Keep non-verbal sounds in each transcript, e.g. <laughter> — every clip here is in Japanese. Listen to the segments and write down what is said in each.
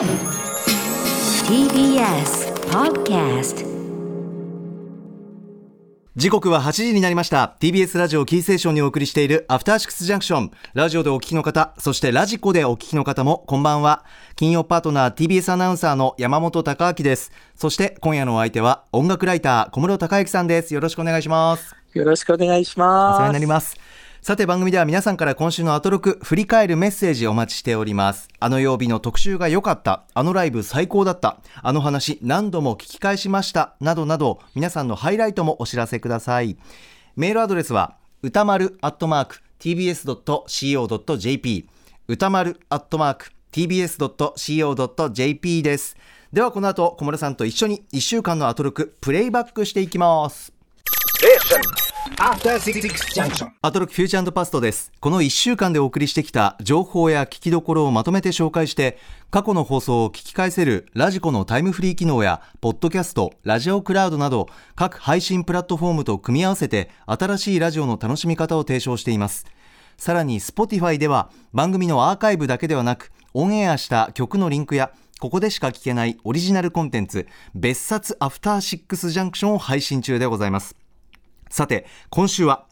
TBS Podcast 時刻は8時になりました。TBS ラジオキーセーションにお送りしているアフターシックスジャンクション。ラジオでお聞きの方そしてラジコでお聞きの方もこんばんは。金曜パートナー TBS アナウンサーの山本貴明です。そして今夜のお相手は音楽ライター小室孝之さんです。よろしくお願いします。よろしくお願いしお世話ます。になりますさて番組では皆さんから今週のアトロク振り返るメッセージお待ちしております。あの曜日の特集が良かった。あのライブ最高だった。あの話何度も聞き返しました。などなど皆さんのハイライトもお知らせください。メールアドレスは歌丸アットマーク tbs.co.jp 歌丸アットマーク tbs.co.jp です。ではこの後小室さんと一緒に1週間のアトロクプレイバックしていきます。アトロックフューチャーパストです。この1週間でお送りしてきた情報や聞きどころをまとめて紹介して、過去の放送を聞き返せるラジコのタイムフリー機能や、ポッドキャスト、ラジオクラウドなど、各配信プラットフォームと組み合わせて、新しいラジオの楽しみ方を提唱しています。さらに Spotify では番組のアーカイブだけではなくオンエアした曲のリンクやここでしか聞けないオリジナルコンテンツ別冊アフターシックスジャンクションを配信中でございますさて今週は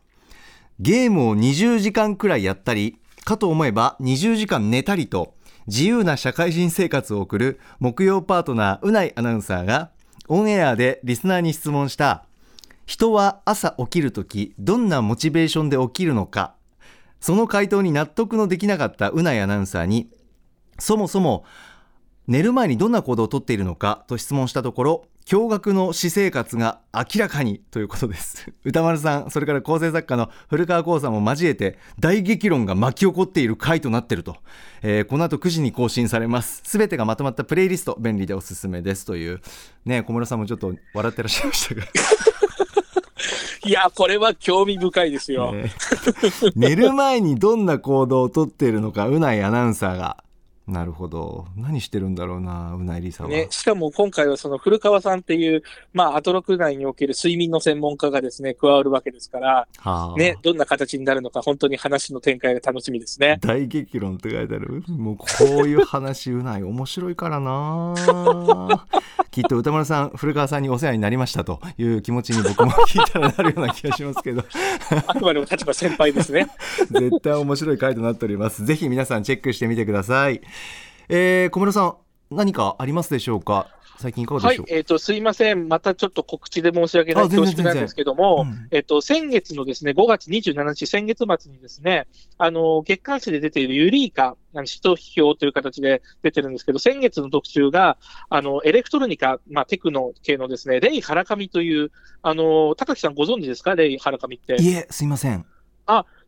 ゲームを20時間くらいやったりかと思えば20時間寝たりと自由な社会人生活を送る木曜パートナーうないアナウンサーがオンエアでリスナーに質問した人は朝起きるときどんなモチベーションで起きるのかその回答に納得のできなかったうないアナウンサーにそもそも寝る前にどんな行動をとっているのかと質問したところ驚愕の私生活が明らかにということです。<laughs> 歌丸さんそれから構成作家の古川光さんも交えて大激論が巻き起こっている回となっていると、えーこの後9時に更新されます。すべてがまとまったプレイリスト便利でおすすめですという。ね小室さんもちょっと笑ってらっしゃいましたが。<laughs> いや、これは興味深いですよ。ね寝る前にどんな行動をとっているのかうないアナウンサーがなるほど。何してるんだろうなうないりさは、ね、しかも今回はその古川さんっていう、まあ、アトロク内における睡眠の専門家がですね、加わるわけですから、はあ。ね、どんな形になるのか、本当に話の展開が楽しみですね。大激論って書いてある。もうこういう話うない。面白いからな。<laughs> きっと歌丸さん古川さんにお世話になりましたという気持ちに僕も聞いたらなるような気がしますけど。あくまでも立場先輩ですね。<laughs> 絶対面白い回となっております。ぜひ皆さんチェックしてみてくださいえー、小室さん何かありますでしょうか？最近いかがでしょう、、はいえっ、と、すいません。またちょっと告知で申し訳ない恐縮なんですけども、えっ、と、先月のですね、5月27日、先月末にですね、あの、月刊誌で出ているユリーカ、使徒批評という形で出てるんですけど、先月の特集が、あの、エレクトロニカ、まあ、テクノ系のですね、レイ・ハラカミという、あの、高木さんご存知ですか？レイ・ハラカミって。いえすいません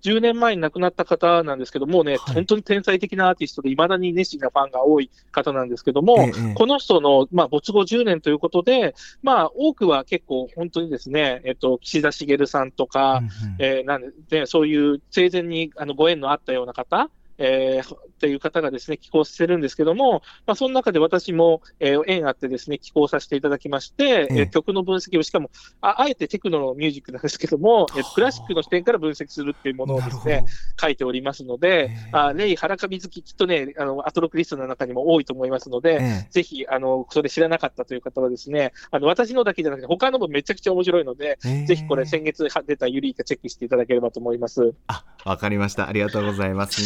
10年前に亡くなった方なんですけどもね、はい。本当に天才的なアーティストで、いまだに熱心なファンが多い方なんですけども、ええええ。この人の、まあ、没後10年ということで、まあ、多くは結構本当にですね、えっと、岸田茂さんとか、うんうん。えーなんで、ね、そういう生前にあのご縁のあったような方、えーっていう方がですね、寄稿してるんですけども、まあ、その中で私も、えー縁あってですね、寄稿させていただきまして、えええー曲の分析を、しかもあ、あえてテクノのミュージックなんですけども、えークラシックの視点から分析するっていうものをですね、書いておりますのでえ、えあレイ・ハラカミ好き、きっとね、あの、アトロクリストの中にも多いと思いますので、ええ。ぜひ、あの、それ知らなかったという方はですね、あの、私のだけじゃなくて、他のもめちゃくちゃ面白いので、ええ。ぜひこれ先月出たユリーカチェックしていただければと思います。あわかりました。ありがとうございます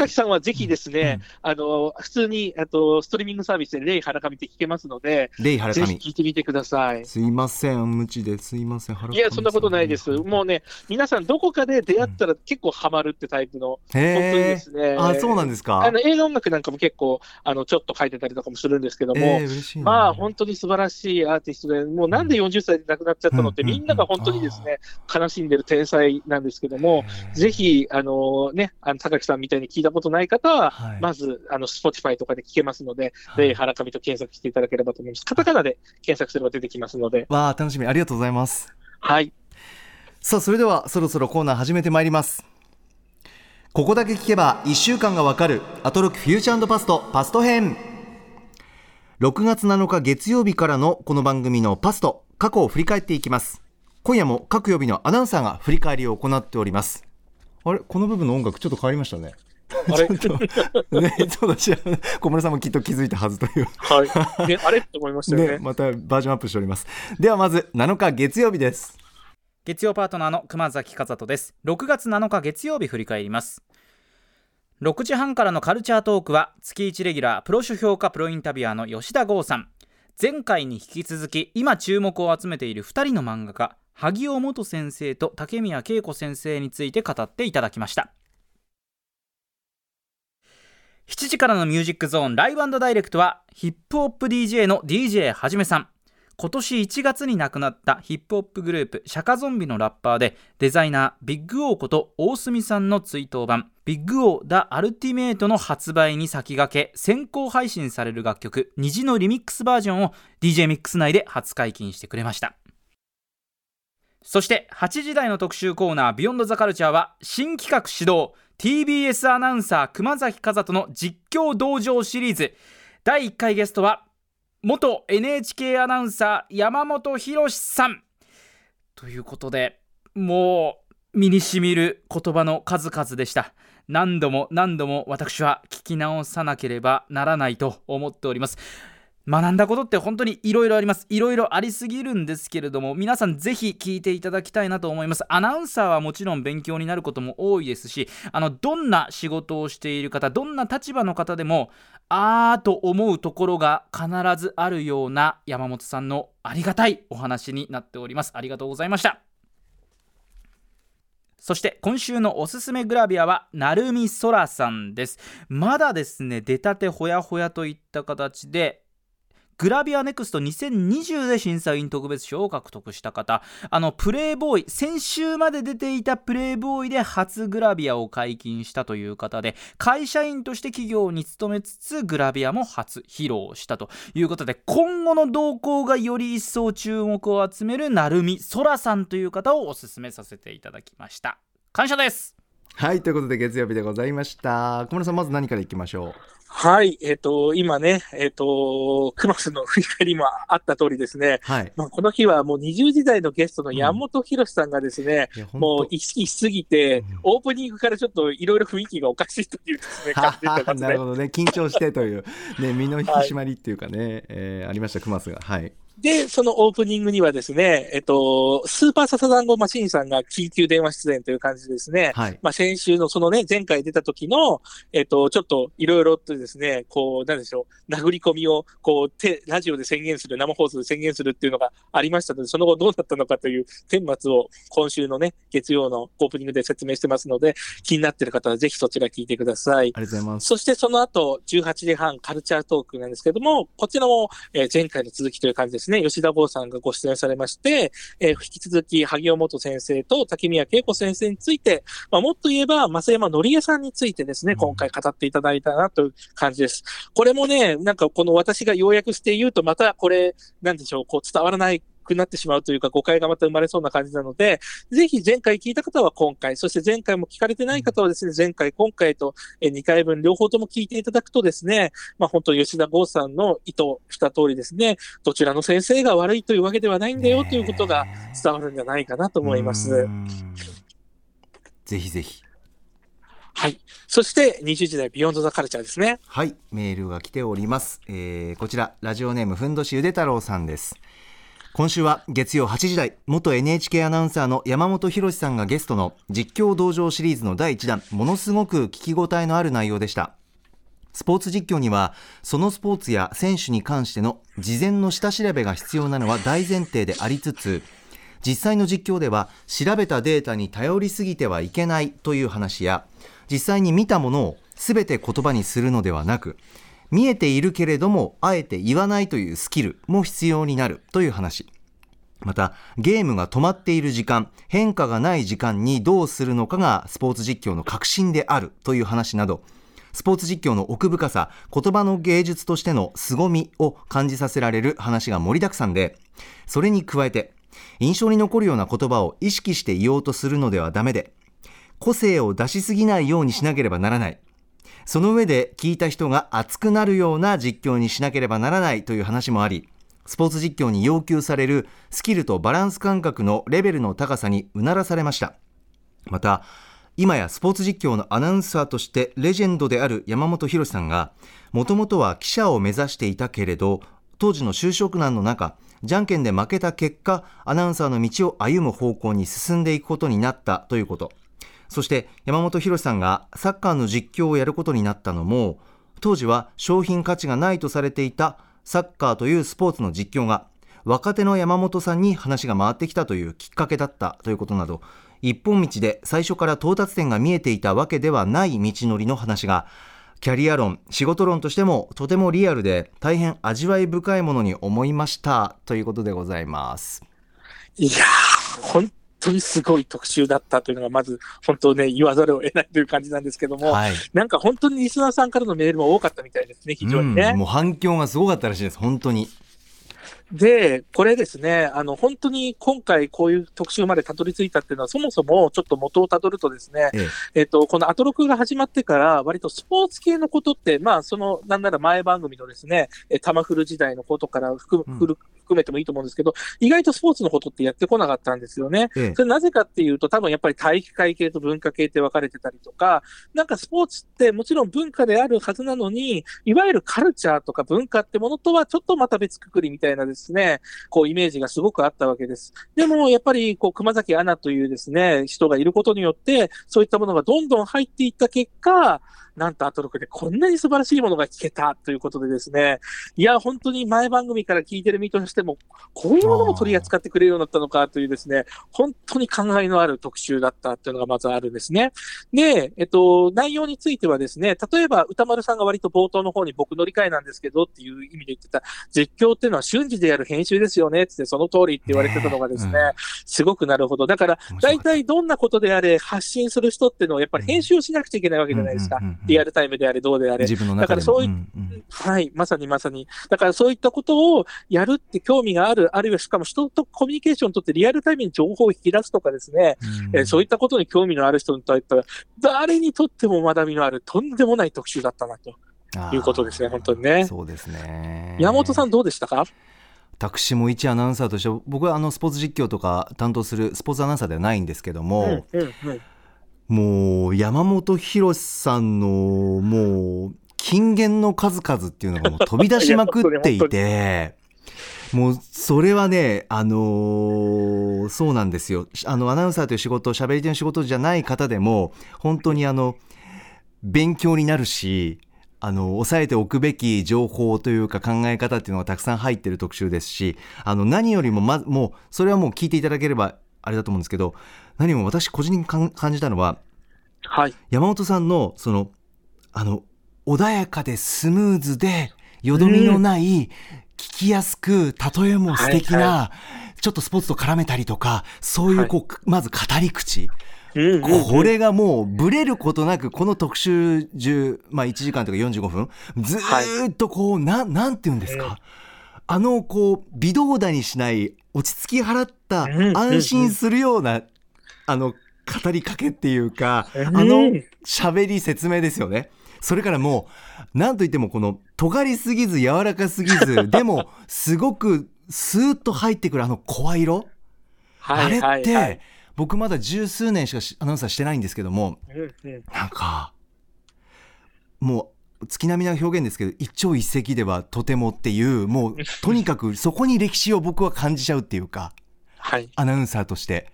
高木さんはぜひですね、あの、普通に、あと、ストリーミングサービスでレイ・ハラカミって聞けますので、レイハラカミ聞いてみてください。すいません無知ですいませんいや、そんなことないです。もうね、皆さんどこかで出会ったら結構ハマるってタイプの、へ本当にでえすね。あそうなんですか？あの映画音楽なんかも結構、あの、ちょっと書いてたりとかもするんですけども、ええ嬉しいな。まあ本当に素晴らしいアーティストで、もうなんで40歳で亡くなっちゃったのって、うんみんなが本当にですね、悲しんでる天才なんですけども、ぜひ、あのね、あの高木さんみたいに聞いたことない方は、はい。まず、あの、Spotify とかで聞けますので、はい。レイ・ハラカミと検索していただければと思います。カタカナで検索すれば出てきますので、わあ楽しみ。ありがとうございます。はい。さあそれではそろそろコーナー始めてまいります。ここだけ聞けば1週間がわかるアトロックフューチャーパストパスト編。6月7日月曜日からのこの番組のパスト過去を振り返っていきます。今夜も各曜日のアナウンサーが振り返りを行っております。あれ？この部分の音楽ちょっと変わりましたねあれ？ちょっとね、そうだし、小室さんもきっと気づいたはずという。はい。ね、あれ？<laughs> と思いましたよね。ね、またバージョンアップしております。ではまず7日月曜日です。月曜パートナーの熊崎和人です6月7日月曜日振り返ります6時半からのカルチャートークは月1レギュラープロ書評価プロインタビュアーの吉田剛さん前回に引き続き今注目を集めている2人の漫画家萩尾元先生と竹宮恵子先生について語っていただきました7時からのミュージックゾーンライブダイレクトはヒップホップ DJ の DJ はじめさん。今年1月に亡くなったヒップホップグループシャカゾンビのラッパーでデザイナービッグオーこと大隅さんの追悼版ビッグオーダ・アルティメイトの発売に先駆け先行配信される楽曲虹のリミックスバージョンを DJ ミックス内で初解禁してくれました。そして8時台の特集コーナービヨンドザカルチャーは新企画始動。TBS アナウンサー熊崎和人の実況道場シリーズ。第1回ゲストは元 NHK アナウンサー山本博さん。ということでもう身にしみる言葉の数々でした。何度も何度も私は聞き直さなければならないと思っております。学んだことって本当にいろいろあります。いろいろありすぎるんですけれども皆さんぜひ聞いていただきたいなと思います。アナウンサーはもちろん勉強になることも多いですしあのどんな仕事をしている方どんな立場の方でもあーと思うところが必ずあるような山本さんのありがたいお話になっております。ありがとうございました。そして今週のおすすめグラビアは成海空さんです。まだですね出たてほやほやといった形でグラビアネクスト2020で審査員特別賞を獲得した方あのプレイボーイ先週まで出ていたプレイボーイで初グラビアを解禁したという方で会社員として企業に勤めつつグラビアも初披露したと。いうことで今後の動向がより一層注目を集める成海空さんという方をお勧めさせていただきました。感謝です。はい、ということで月曜日でございました。小室さん、まず何からいきましょはい。えっ、と、今ね、えっ、と、クマスの振り返りもあった通りですね。う。はい。まあ、この日はもう20時代のゲストの山本博さんがですね、いやほんともう意識しすぎて、うんオープニングからちょっといろいろ雰囲気がおかしいというですね、<laughs> 感じねなる。ほどね、緊張してという、ね、身の引き締まりっていうかね、えーありました、クマスが。はい。で、そのオープニングにはですね、えっと、スーパーササダンゴマシンさんが緊急電話出演という感じでですね、はい。まあ、先週のそのね、前回出た時の、えっと、ちょっといろいろとですね、こう、なんでしょう、殴り込みを、こう、てラジオで宣言する、生放送で宣言するっていうのがありましたので、その後どうなったのかという顛末を今週のね、月曜のオープニングで説明してますので、気になっている方はぜひそちら聞いてください。ありがとうございます。そしてその後、18時半カルチャートークなんですけども、こちらも、えー前回の続きという感じですね。吉田剛さんがご出演されまして、えー引き続き萩尾元先生と竹宮恵子先生について、まあ、もっと言えば、増山のりえさんについてですね、今回語っていただいたなという感じです。これもね、なんかこの私が要約して言うと、またこれ、なんでしょう、こう伝わらないくなってしまうというか、誤解がまた生まれそうな感じなので、ぜひ前回聞いた方は今回、そして前回も聞かれてない方はですね、前回、今回とえ2回分両方とも聞いていただくとですね、まあ本当吉田剛さんの意図した通りですね、どちらの先生が悪いというわけではないんだよということが伝わるんじゃないかなと思います。ぜひぜひ。はい。そして20時代ビヨンドザカルチャーですね。はい、メールが来ております。えーこちら、ラジオネームふんどしゆで太郎さんです。今週は月曜8時台、元 NHK アナウンサーの山本博さんがゲストの実況道場シリーズの第1弾、ものすごく聞き応えのある内容でした。スポーツ実況には、そのスポーツや選手に関しての事前の下調べが必要なのは大前提でありつつ、実際の実況では調べたデータに頼りすぎてはいけないという話や実際に見たものを全て言葉にするのではなく見えているけれどもあえて言わないというスキルも必要になるという話。またゲームが止まっている時間変化がない時間にどうするのかがスポーツ実況の核心であるという話などスポーツ実況の奥深さ言葉の芸術としての凄みを感じさせられる話が盛りだくさんでそれに加えて印象に残るような言葉を意識して言おうとするのではダメで個性を出しすぎないようにしなければならない。その上で聞いた人が熱くなるような実況にしなければならないという話もありスポーツ実況に要求されるスキルとバランス感覚のレベルの高さにうならされました。また今やスポーツ実況のアナウンサーとしてレジェンドである山本博さんがもともとは記者を目指していたけれど当時の就職難の中じゃんけんで負けた結果アナウンサーの道を歩む方向に進んでいくことになったということ。そして山本博さんがサッカーの実況をやることになったのも当時は商品価値がないとされていたサッカーというスポーツの実況が若手の山本さんに話が回ってきたというきっかけだったということなど一本道で最初から到達点が見えていたわけではない道のりの話がキャリア論、仕事論としてもとてもリアルで大変味わい深いものに思いましたということでございます。いやー、本当にすごい特集だったというのが、まず、本当ね、言わざるを得ないという感じなんですけども、はい。なんか本当にリスナーさんからのメールも多かったみたいですね、非常にね。うんもう反響がすごかったらしいです、本当に。で、これですね、あの、本当に今回こういう特集までたどり着いたっていうのは、そもそもちょっと元をたどるとですね、えええっと、このアトロクが始まってから、割とスポーツ系のことって、まあ、その、なんなら前番組のですね、えタマフル時代のことから含うんむ含含めてもいいと思うんですけど、意外とスポーツのことってやってこなかったんですよね。ええそれなぜかっていうと、多分やっぱり体育会系と文化系って分かれてたりとか、なんかスポーツってもちろん文化であるはずなのに、いわゆるカルチャーとか文化ってものとはちょっとまた別くくりみたいなですね、こうイメージがすごくあったわけです。でもやっぱりこう熊崎アナというですね、人がいることによって、そういったものがどんどん入っていった結果、なんとアトロクでこんなに素晴らしいものが聞けたということでですね、いや、本当に前番組から聞いてる身としても、こういうものも取り扱ってくれるようになったのかというですね、本当に考えのある特集だったっていうのがまずあるんですね。で、えっと、内容についてはですね、例えば歌丸さんが割と冒頭の方に僕乗り換えなんですけどっていう意味で言ってた、実況っていうのは瞬時でやる編集ですよねってその通りって言われてたのがですね、ねうんすごくなるほど。だから、大体どんなことであれ発信する人っていうのはやっぱり編集をしなくちゃいけないわけじゃないですか。リアルタイムであれどうであれ。自分の中でもだからそういんんはい、まさにまさに。だからそういったことをやるって興味がある、あるいはしかも人とコミュニケーションを取ってリアルタイムに情報を引き出すとかですね、うんえーそういったことに興味のある人にとっては、誰にとっても学びのあるとんでもない特集だったなと。いうことですね本当にねそうですね。山本さんどうでしたか？私も一アナウンサーとして僕はあのスポーツ実況とか担当するスポーツアナウンサーではないんですけども、うんうんうんもう山本博さんのもう金言の数々っていうのがもう飛び出しまくっていて。<laughs> もうそれはね、あのそうなんですよあのアナウンサーという仕事喋り手の仕事じゃない方でも本当にあの勉強になるしあの抑えておくべき情報というか考え方っていうのがたくさん入ってる特集ですしあの何よりもまもうそれはもう聞いていただければあれだと思うんですけど何も私個人的に感感じたのははい。山本さんのそのあの穏やかでスムーズでよどみのない、聞きやすく例えも素敵な、はちょっとスポーツと絡めたりとかそういうこう、まず語り口。うんうんうん。これがもうブレることなくこの特集中、まあ、1時間とか45分ずーっとこう、ななんて言うんですか、うん。あのこう微動だにしない落ち着き払った安心するようなあの語りかけっていうかうんあの喋り説明ですよね。それからもう何といってもこの尖りすぎず柔らかすぎず <laughs> でもすごくスーッと入ってくるあの声色。あれはいって、はいはい僕まだ十数年しかしアナウンサーしてないんですけどもうんうん。なんかもう月並みな表現ですけど一朝一夕ではとてもっていうもう <laughs> とにかくそこに歴史を僕は感じちゃうっていうかはい。アナウンサーとして、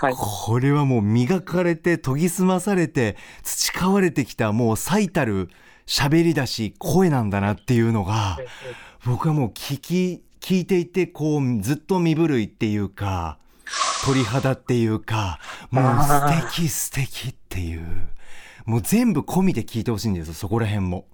はい。これはもう磨かれて研ぎ澄まされて培われてきたもう最たる喋りだし声なんだなっていうのが僕はもう聞き聞いていてこうずっと身震いっていうか鳥肌っていうかもう素敵素敵っていうもう全部込みで聞いてほしいんですよそこら辺も。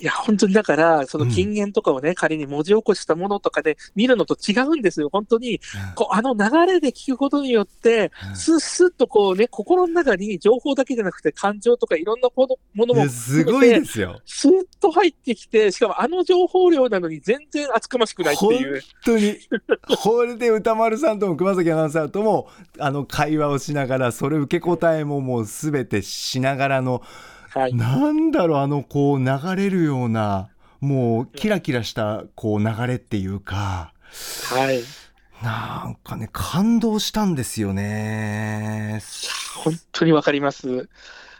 いや、本当にだから、その金言とかをね、仮に文字起こしたものとかで見るのと違うんですよ。本当に、こう、あの流れで聞くことによって、うんスッスッとこうね、心の中に情報だけじゃなくて感情とかいろんなものもすごいですよ。スーッと入ってきて、しかもあの情報量なのに全然厚かましくないって本いう。当にこれで歌丸さんとも熊崎アナウンサーともあの会話をしながらそれ受け答えももう全てしながらのはい。なんだろうあのこう流れるようなもうキラキラしたこう流れっていうかはい。なんかね、感動したんですよね。本当にわかります。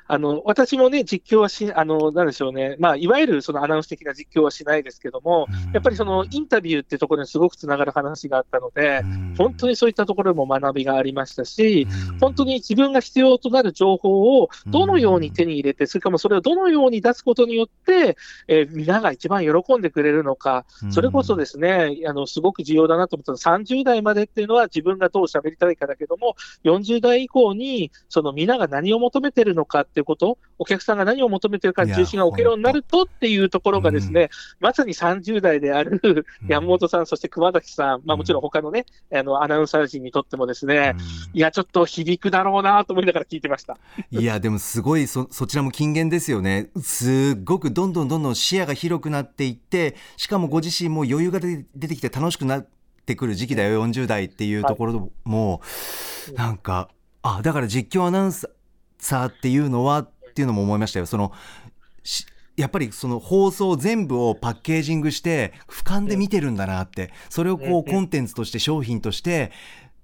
あの、私もね、実況はし、あの、なんでしょうね。まあ、いわゆるそのアナウンス的な実況はしないですけども、やっぱりそのインタビューってところにすごくつながる話があったので、本当にそういったところも学びがありましたし、本当に自分が必要となる情報をどのように手に入れて、それからもそれをどのように出すことによって、えー皆が一番喜んでくれるのか、それこそですね、あの、すごく重要だなと思ったのは、30代までっていうのは自分がどう喋りたいかだけども、40代以降に、その皆が何を求めてるのかっていうこと、お客さんが何を求めてるかに重心が置けるようになるとっていうところがですね、まさに30代である山本さん、そして熊崎さん、まあもちろん他のね、あの、アナウンサー陣にとってもですね、いや、ちょっと響くだろうなと思いながら聞いてました。いやでもすごいそそちらも金言ですよね。すっごくどんどんどんどん視野が広くなっていってしかもご自身も余裕が出てきて楽しくなってくる時期だよ40代っていうところも、なんかあだから実況アナウンサーっていうのはっていうのも思いましたよ。そのしやっぱりその放送全部をパッケージングして俯瞰で見てるんだなって。それをこうコンテンツとして商品として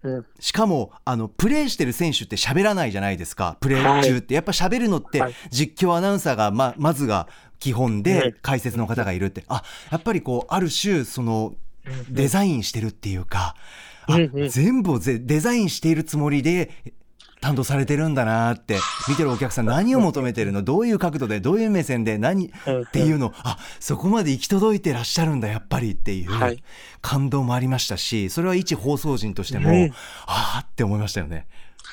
うん。しかもあのプレーしてる選手って喋らないじゃないですか。プレー中って、やっぱ喋るのってはい。実況アナウンサーがままずが基本はでい解説の方がいるって。あやっぱりこうある種そのデザインしてるっていうかあ全部をぜデザインしているつもりで担当されてるんだなって見てるお客さん何を求めてるの？どういう角度で？どういう目線で？何？っていうの。あそこまで行き届いてらっしゃるんだやっぱりっていうはい。感動もありましたしそれは一放送人としても、うん。ああって思いましたよね。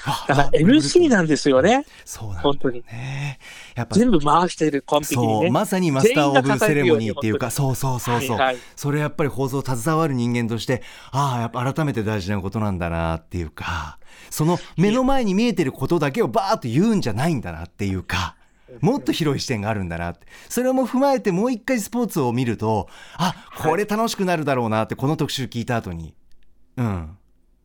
あだから MC なんですよね。そうなんだ本当に。ねやっぱ全部回してる、完璧にね。そうまさにマスター・オブ・セレモニーっていうかそうそうそうそう、はいはい。それやっぱり放送携わる人間としてああやっぱ改めて大事なことなんだなっていうかその目の前に見えてることだけをバーッと言うんじゃないんだなっていうかもっと広い視点があるんだなって。それも踏まえてもう一回スポーツを見るとあこれ楽しくなるだろうなってこの特集聞いた後に。うん。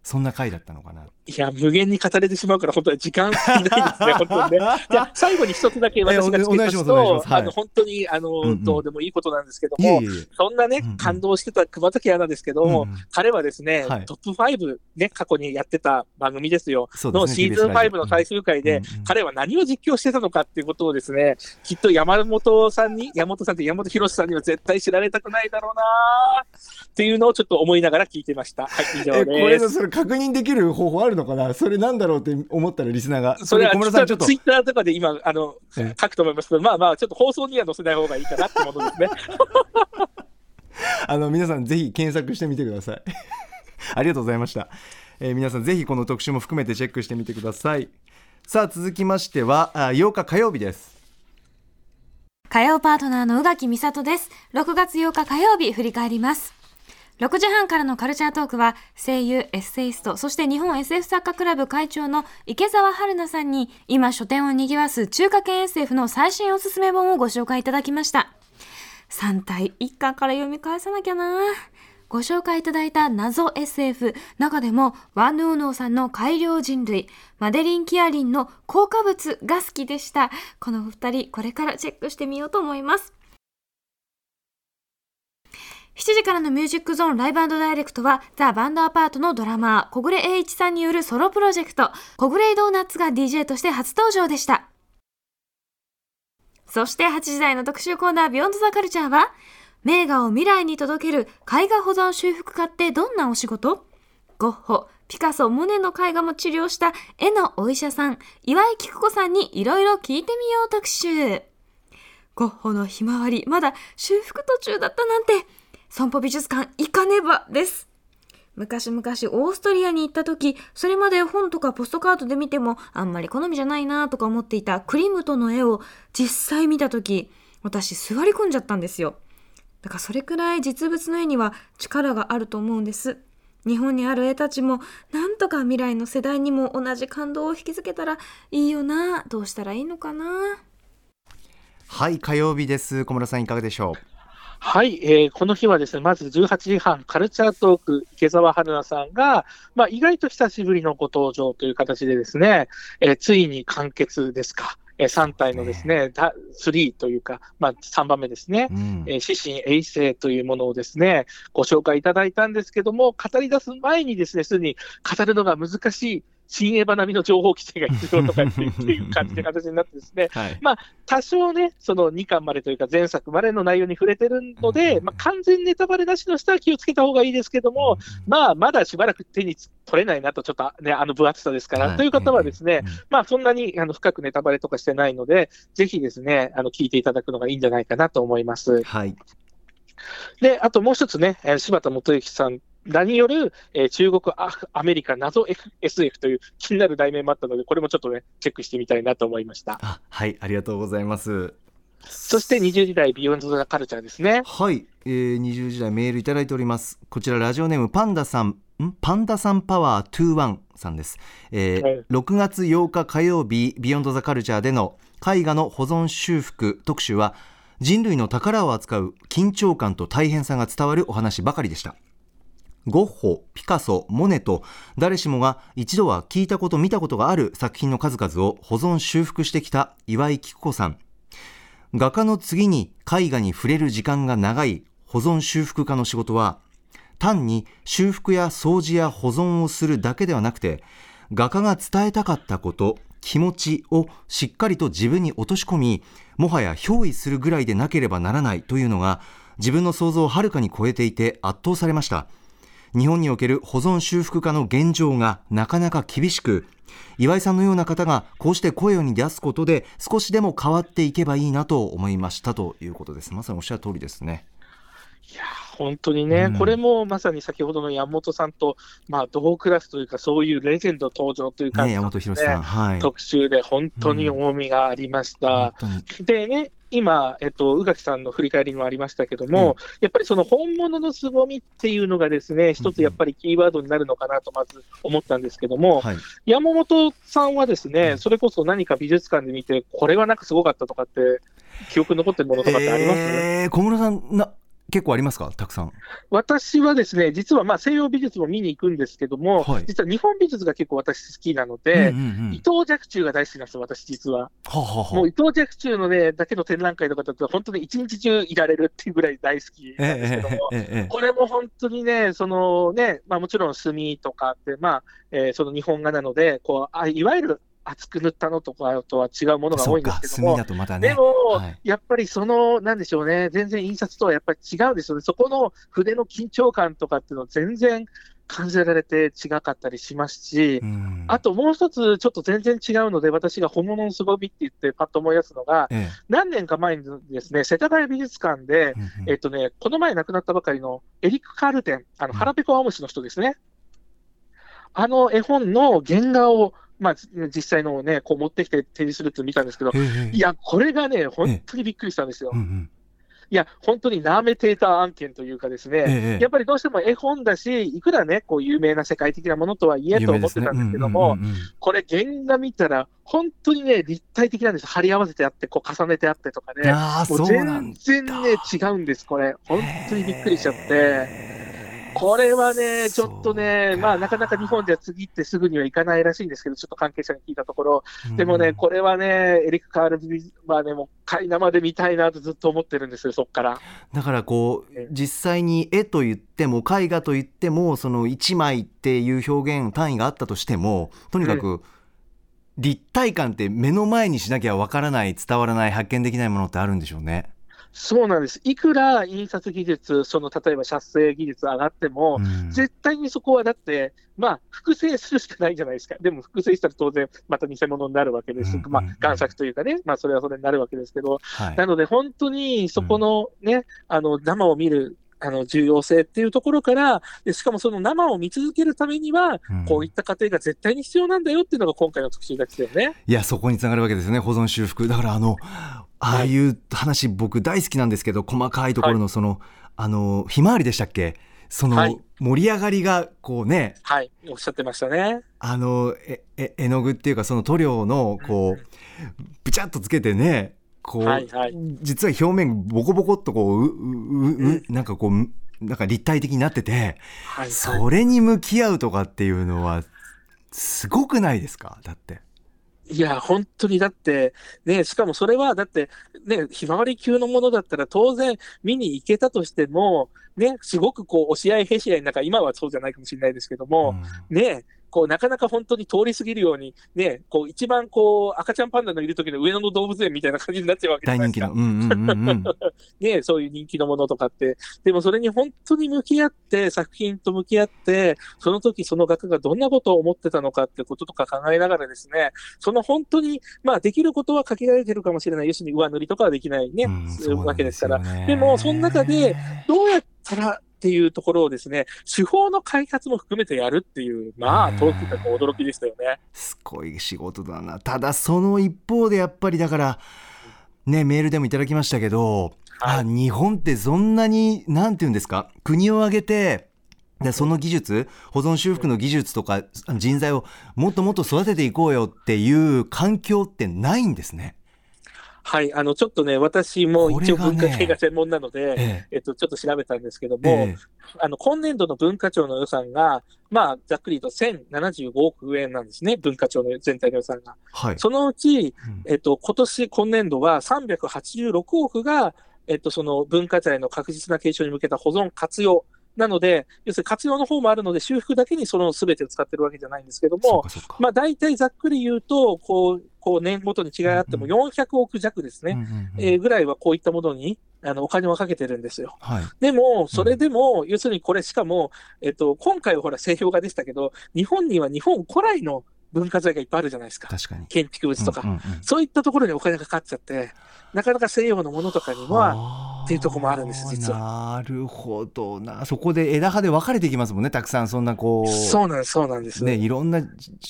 そんな回だったのかな。いや、無限に語れてしまうから、本当に時間ないですね、<laughs> 本当にね。じゃあ、最後に一つだけ私が付け足ますと、あの、本当に、あの、うんうん。どうでもいいことなんですけどもいえい、えそんなねうんうん、感動してた熊崎アナですけども、うんうん。彼はですね、はい。トップ5ね、過去にやってた番組ですよ。すねのシーズン TBS ラジオ。5の最終回で、うんうん彼は何を実況してたのかっていうことをですね、きっと山本さんに、山本さんって山本博さんには絶対知られたくないだろうなっていうのをちょっと思いながら聞いてました。はい、以上です。確認できる方法あるのかな？それなんだろうって思ったらリスナーが。それは小室さんちょっとツイッターとかで今、あの、え書くと思いますけど、まあまあ、ちょっと放送には載せない方がいいかなってものですね。<laughs> あの皆さんぜひ検索してみてください。<laughs> ありがとうございました、えー皆さんぜひこの特集も含めてチェックしてみてください。さあ続きましてはあ8日火曜日です。火曜パートナーの宇垣美里です。6月8日火曜日振り返ります。6時半からのカルチャートークは声優、エッセイスト、そして日本 SF 作家クラブ会長の池澤春菜さんに今書店を賑わす中華圏 SF の最新おすすめ本をご紹介いただきました。3体1巻から読み返さなきゃな。ご紹介いただいた謎 SF 中でもワンヌーノーさんの改良人類マデリン・キアリンの効果物が好きでした。このお二人これからチェックしてみようと思います。7時からのミュージックゾーンライブダイレクトはザ・バンドアパートのドラマー小暮栄一さんによるソロプロジェクト小暮ドーナツが DJ として初登場でしたそして8時台の特集コーナービヨンドザカルチャーは名画を未来に届ける絵画保存修復家ってどんなお仕事？ゴッホ、ピカソ、モネの絵画も治療した絵のお医者さん、岩井菊子さんにいろいろ聞いてみよう特集。ゴッホのひまわり、まだ修復途中だったなんて、損保美術館行かねばです。昔々オーストリアに行った時、それまで本とかポストカードで見てもあんまり好みじゃないなとか思っていたクリムトの絵を実際見た時、私座り込んじゃったんですよ。だからそれくらい実物の絵には力があると思うんです。日本にある絵たちもなんとか未来の世代にも同じ感動を引きづけたらいいよな。どうしたらいいのかな。はい火曜日です小村さんいかがでしょう？はい、えーこの日はですね、まず18時半、カルチャートーク、池澤春菜さんが、まあ、意外と久しぶりのご登場という形でですね、えーついに完結ですか。えー3体のですね、だ3というか、まあ、3番目ですね、うん。えー、指針衛星というものをですね、ご紹介いただいたんですけども、語り出す前にですね、すでに語るのが難しい、新エヴァ並みの情報規制が必要とかっていう感じで形になってですね、<laughs> はい。多少ね、その2巻までというか、前作までの内容に触れてるので、まあ、完全ネタバレなしの人は気をつけた方がいいですけども、まあ、まだしばらく手に取れないなと、ちょっとね、あの分厚さですから、はい。という方はですね、うん。まあ、そんなにあの深くネタバレとかしてないので、ぜひですね、あの聞いていただくのがいいんじゃないかなと思います。はい。で、あともう一つね、えー柴田元幸さんらによる、えー中国アアメリカ謎 SF という気になる題名もあったので、これもちょっとね、チェックしてみたいなと思いました。あはいありがとうございます。そして20時代 Beyond the Culture ですね。はい、えー、20時代メールいただいております。こちらラジオネームパンダさん。ん？パンダさんパワー21さんです、えーはい。6月8日火曜日 Beyond the Culture での絵画の保存修復特集は人類の宝を扱う緊張感と大変さが伝わるお話ばかりでしたゴッホ、ピカソ、モネと誰しもが一度は聞いたこと見たことがある作品の数々を保存修復してきた岩井菊子さん。画家の次に絵画に触れる時間が長い保存修復家の仕事は単に修復や掃除や保存をするだけではなくて画家が伝えたかったこと気持ちをしっかりと自分に落とし込みもはや憑依するぐらいでなければならないというのが自分の想像をはるかに超えていて圧倒されました。日本における保存修復家の現状がなかなか厳しく岩井さんのような方がこうして声に出すことで少しでも変わっていけばいいなと思いましたということです。まさにおっしゃる通りですね。いやー本当にね、うんこれもまさに先ほどの山本さんと、まあ、同クラスというか、そういうレジェンド登場という感ねじの、山本博さん。はい。特集で本当に重みがありました。本当に。でね、今、えっと、宇垣さんの振り返りもありましたけども、やっぱりその本物の凄みっていうのがですね、一つやっぱりキーワードになるのかなとまず思ったんですけども、はい。山本さんはですね、うん。それこそ何か美術館で見て、これはなんかすごかったとかって、記憶に残ってるものとかってあります、えー小室さんな結構ありますか？たくさん。私はですね、実はまあ西洋美術も見に行くんですけども、はい。実は日本美術が結構私好きなので、うんうんうん。伊藤若冲が大好きなんですよ、私実は。はあはもう伊藤若冲のね、だけの展覧会とかだと、本当に一日中いられるっていうぐらい大好きなんですけども、ええええええ。これも本当にね、そのね、まあもちろん墨とかって、まあ、えーその日本画なので、こう、あいわゆる厚く塗ったのとかとは違うものが多いんですけども。ね。でも、はい。やっぱりその、なんでしょうね、全然印刷とはやっぱり違うんですよね。そこの筆の緊張感とかっていうのは全然感じられて違かったりしますし、うん。あともう一つちょっと全然違うので、私が本物の凄みって言ってパッと思い出すのが、え何年か前にですね、世田谷美術館で、えうんうん。えっとね、この前亡くなったばかりのエリック・カールテン、あの、うん。腹ペコ青虫の人ですね。あの絵本の原画を、まあ、実際のをね、こう持ってきて展示するって見たんですけど、いや、これがね、本当にびっくりしたんですようん。うんいや、本当にナーメテーター案件というかですね、ええやっぱりどうしても絵本だし、いくらね、こう有名な世界的なものとはいえと思ってたんですけども、有名ですねうんうんうんうんこれ原画見たら、本当にね、立体的なんです。貼り合わせてあって、こう重ねてあってとかね。もそう全然ね、違うんです、これ。本当にびっくりしちゃって。これはね、ちょっとね、まあ、なかなか日本では次ってすぐには行かないらしいんですけど、ちょっと関係者に聞いたところ、でもね、これはね、エリック・カールビはね、もう、買い生で見たいなとずっと思ってるんですよ、そっから。だからこえう実際に絵と言っても絵画と言ってもその一枚っていう表現単位があったとしてもとにかく立体感って目の前にしなきゃわからない伝わらない発見できないものってあるんでしょうね。そうなんです。いくら印刷技術、その例えば写生技術上がっても、うん絶対にそこはだって、まあ、複製するしかないじゃないですか。でも、複製したら当然、また偽物になるわけです。うんうんまあ、贋作というかね、まあ、それはそれになるわけですけど、はいなので、本当にそこのね、あの、生を見る、あの、重要性っていうところから、でしかもその生を見続けるためには、うん。こういった過程が絶対に必要なんだよっていうのが今回の特集ですよね。いやそこにつながるわけですよね保存修復。だからあのああいう話僕大好きなんですけど細かいところのその、あのひまわりでしたっけ？その、はい。盛り上がりがこうねはい、おっしゃってましたね。あのええ絵の具っていうかその塗料のこうブチャッとつけてねこう、はいはい実は表面ボコボコっとこうううううなんかこうなんか立体的になってて、はい、はい。それに向き合うとかっていうのはすごくないですか？だって。いや、本当にだって、ね、しかもそれは、だって、ね、ひまわり級のものだったら、当然見に行けたとしても、ね、すごくこう、押し合いへし合いなんか、今はそうじゃないかもしれないですけども、ね、こう、なかなか本当に通り過ぎるように、ね、こう、一番こう、赤ちゃんパンダのいる時の上野の動物園みたいな感じになっちゃうわけ大人気の。。うんうんうんうん。<laughs> ね、そういう人気のものとかって。でもそれに本当に向き合って、作品と向き合って、その時その学がどんなことを思ってたのかってこととか考えながらですね、その本当に、まあできることは限られてるかもしれない。要するに上塗りとかはできないね、うんそうなんわけですから。でもその中で、どうやったらっていうところをですね、手法の開発も含めてやるっていう、まあ、うん当時から驚きでしたよね。すごい仕事だな。ただその一方でやっぱりだから、ね、メールでもいただきましたけど、あ、日本ってそんなに、なんていうんですか、国を挙げて、でその技術、保存修復の技術とか人材をもっともっと育てていこうよっていう環境ってないんですね。はい、あの、ちょっとね、私も一応文化系が専門なので、ええっと、ちょっと調べたんですけども、ええあの、今年度の文化庁の予算が、まあ、ざっくり言うと1075億円なんですね、文化庁の全体の予算が。はい。そのうち、うんえっと、今年、今年度は386億が、えっと、その文化財の確実な継承に向けた保存活用。なので、要するに活用の方もあるので、修復だけにその全てを使ってるわけじゃないんですけども。まあ、大体ざっくり言うと、こう、こう年ごとに違いあってもうん400億弱ですね。うんうんうんえーぐらいはこういったものに、あの、お金をかけてるんですよ。はい。でも、それでも、要するにこれしかも、えっと、今回はほら、製氷画でしたけど、日本には日本古来の文化財がいっぱいあるじゃないですか。確かに。建築物とか。うんうんうんそういったところにお金がかかっちゃって、なかなか西洋のものとかには、はっていうとこもあるんです実なるほどな。そこで枝葉で分かれていきますもんね。たくさんそんなこう。そうなんです、そうなんです。ね、いろんな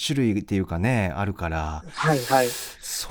種類っていうかね、あるから。はいはい。